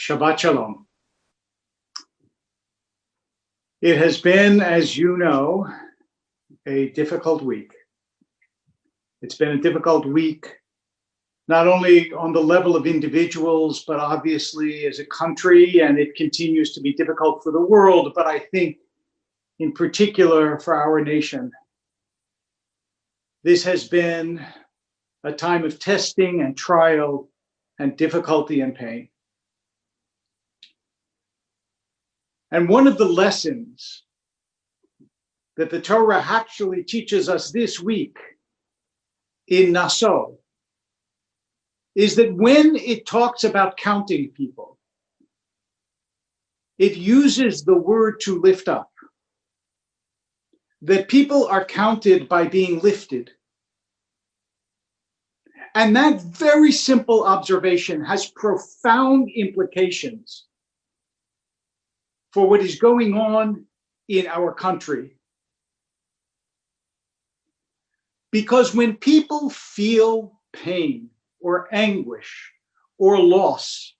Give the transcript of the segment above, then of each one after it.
Shabbat Shalom. It has been, as you know, a difficult week. It's been a difficult week, not only on the level of individuals, but obviously as a country, and it continues to be difficult for the world, but I think in particular for our nation. This has been a time of testing and trial and difficulty and pain. And one of the lessons that the Torah actually teaches us this week in Naso is that when it talks about counting people, it uses the word to lift up. That people are counted by being lifted. And that very simple observation has profound implications for what is going on in our country. Because when people feel pain or anguish or loss,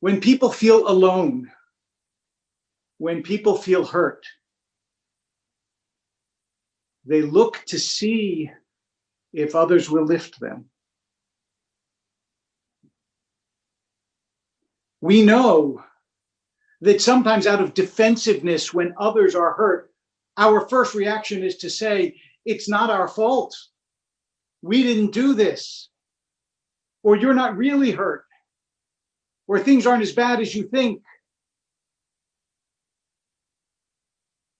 when people feel alone, when people feel hurt, they look to see if others will lift them. We know that sometimes out of defensiveness, when others are hurt, our first reaction is to say, it's not our fault. We didn't do this. Or you're not really hurt. Or things aren't as bad as you think.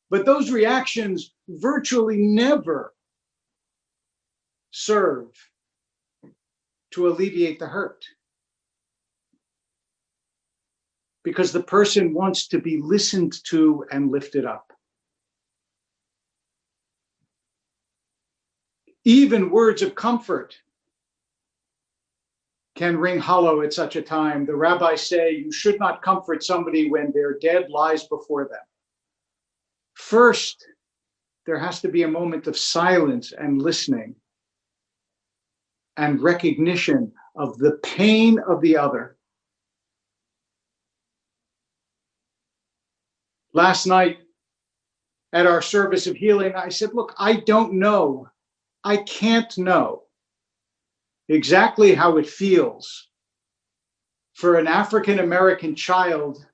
But those reactions virtually never serve to alleviate the hurt. Because the person wants to be listened to and lifted up. Even words of comfort can ring hollow at such a time. The rabbis say you should not comfort somebody when their dead lies before them. First, there has to be a moment of silence and listening and recognition of the pain of the other. Last night at our service of healing, I said, Look, I don't know. I can't know exactly how it feels for an African American child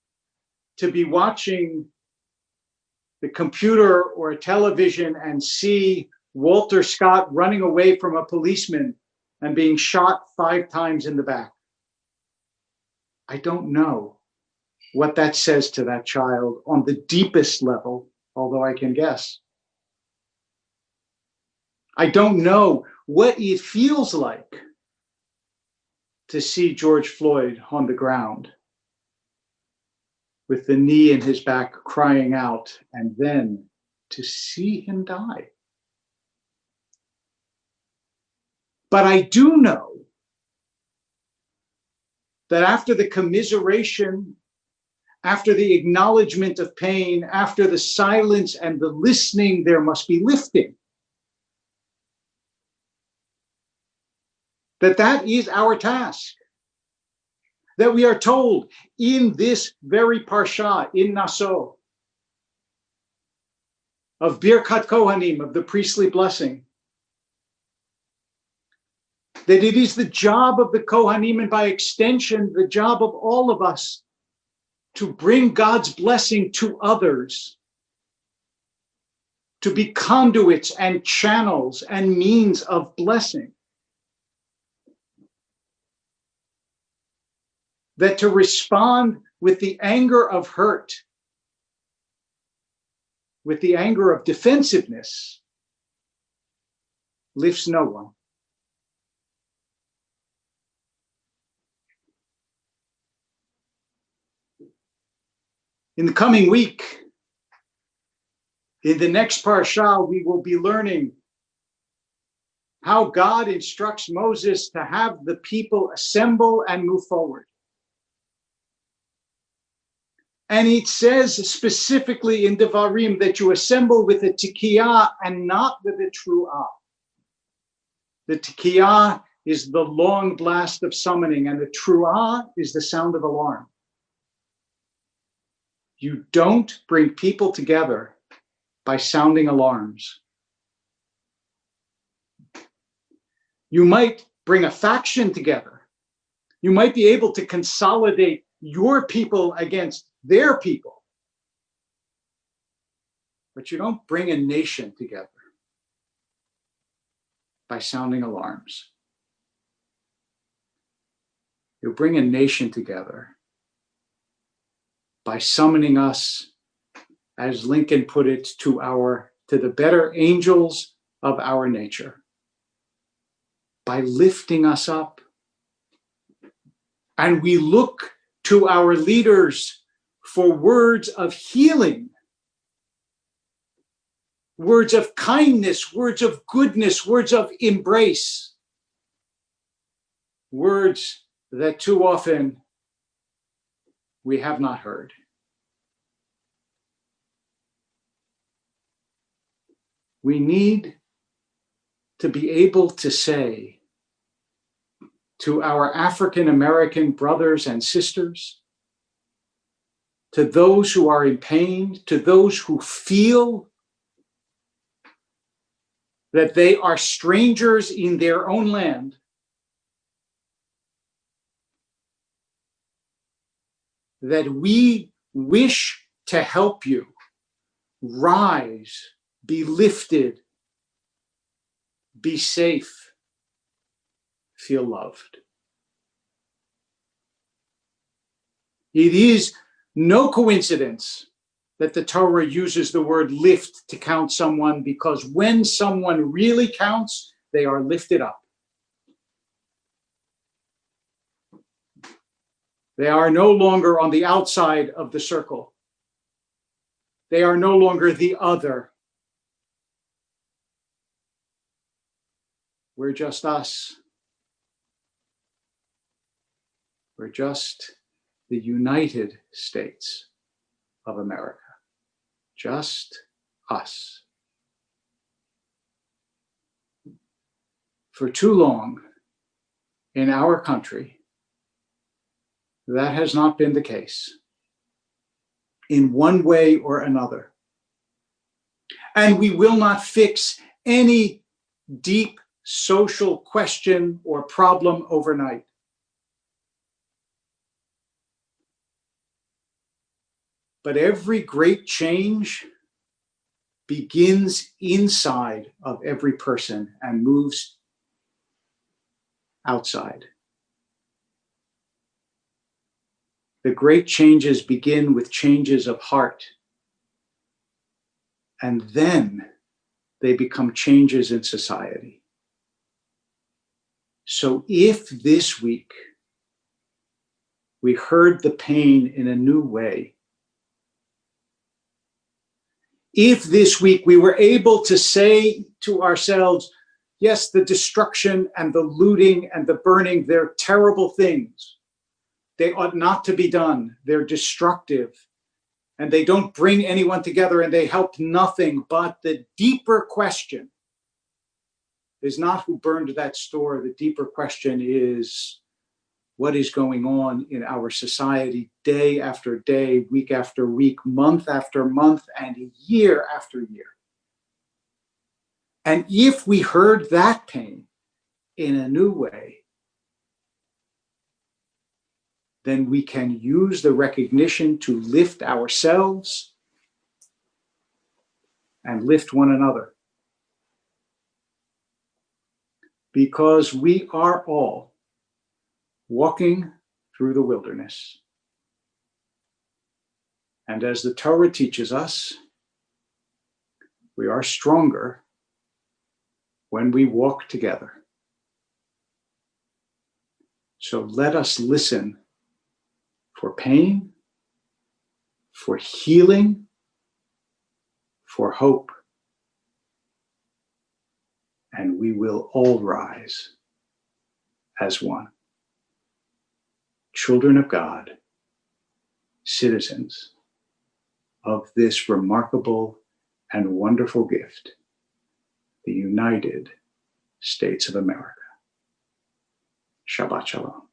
to be watching the computer or a television and see Walter Scott running away from a policeman and being shot five times in the back. I don't know what that says to that child on the deepest level, although I can guess. I don't know what it feels like to see George Floyd on the ground with the knee in his back crying out and then to see him die. But I do know that after the commiseration, after the acknowledgement of pain, after the silence and the listening, there must be lifting. That that is our task. That we are told in this very parsha, in Naso, of Birkat Kohanim, of the priestly blessing, that it is the job of the Kohanim and by extension, the job of all of us to bring God's blessing to others, to be conduits and channels and means of blessing. That to respond with the anger of hurt, with the anger of defensiveness, lifts no one. In the coming week, in the next parsha, we will be learning how God instructs Moses to have the people assemble and move forward. And it says specifically in Devarim that you assemble with a tikiyah and not with a truah. The tikiyah is the long blast of summoning, and the truah is the sound of alarm. You don't bring people together by sounding alarms. You might bring a faction together. You might be able to consolidate your people against their people. But you don't bring a nation together by sounding alarms. You bring a nation together by summoning us, as Lincoln put it, to our to the better angels of our nature, by lifting us up. And we look to our leaders for words of healing, words of kindness, words of goodness, words of embrace, words that too often we have not heard. We need to be able to say to our African American brothers and sisters, to those who are in pain, to those who feel that they are strangers in their own land, that we wish to help you rise, be lifted, be safe, feel loved. It is no coincidence that the Torah uses the word lift to count someone because when someone really counts, they are lifted up. They are no longer on the outside of the circle. They are no longer the other. We're just us. We're just the United States of America. Just us. For too long in our country, that has not been the case in one way or another. And we will not fix any deep social question or problem overnight. But every great change begins inside of every person and moves outside. The great changes begin with changes of heart. And then they become changes in society. So if this week we heard the pain in a new way, if this week we were able to say to ourselves, yes, the destruction and the looting and the burning, they're terrible things. They ought not to be done. They're destructive and they don't bring anyone together and they help nothing. But the deeper question is not who burned that store. The deeper question is what is going on in our society day after day, week after week, month after month, and year after year. And if we heard that pain in a new way, then we can use the recognition to lift ourselves and lift one another. Because we are all walking through the wilderness. And as the Torah teaches us, we are stronger when we walk together. So let us listen for pain, for healing, for hope. And we will all rise as one. Children of God, citizens of this remarkable and wonderful gift, the United States of America. Shabbat Shalom.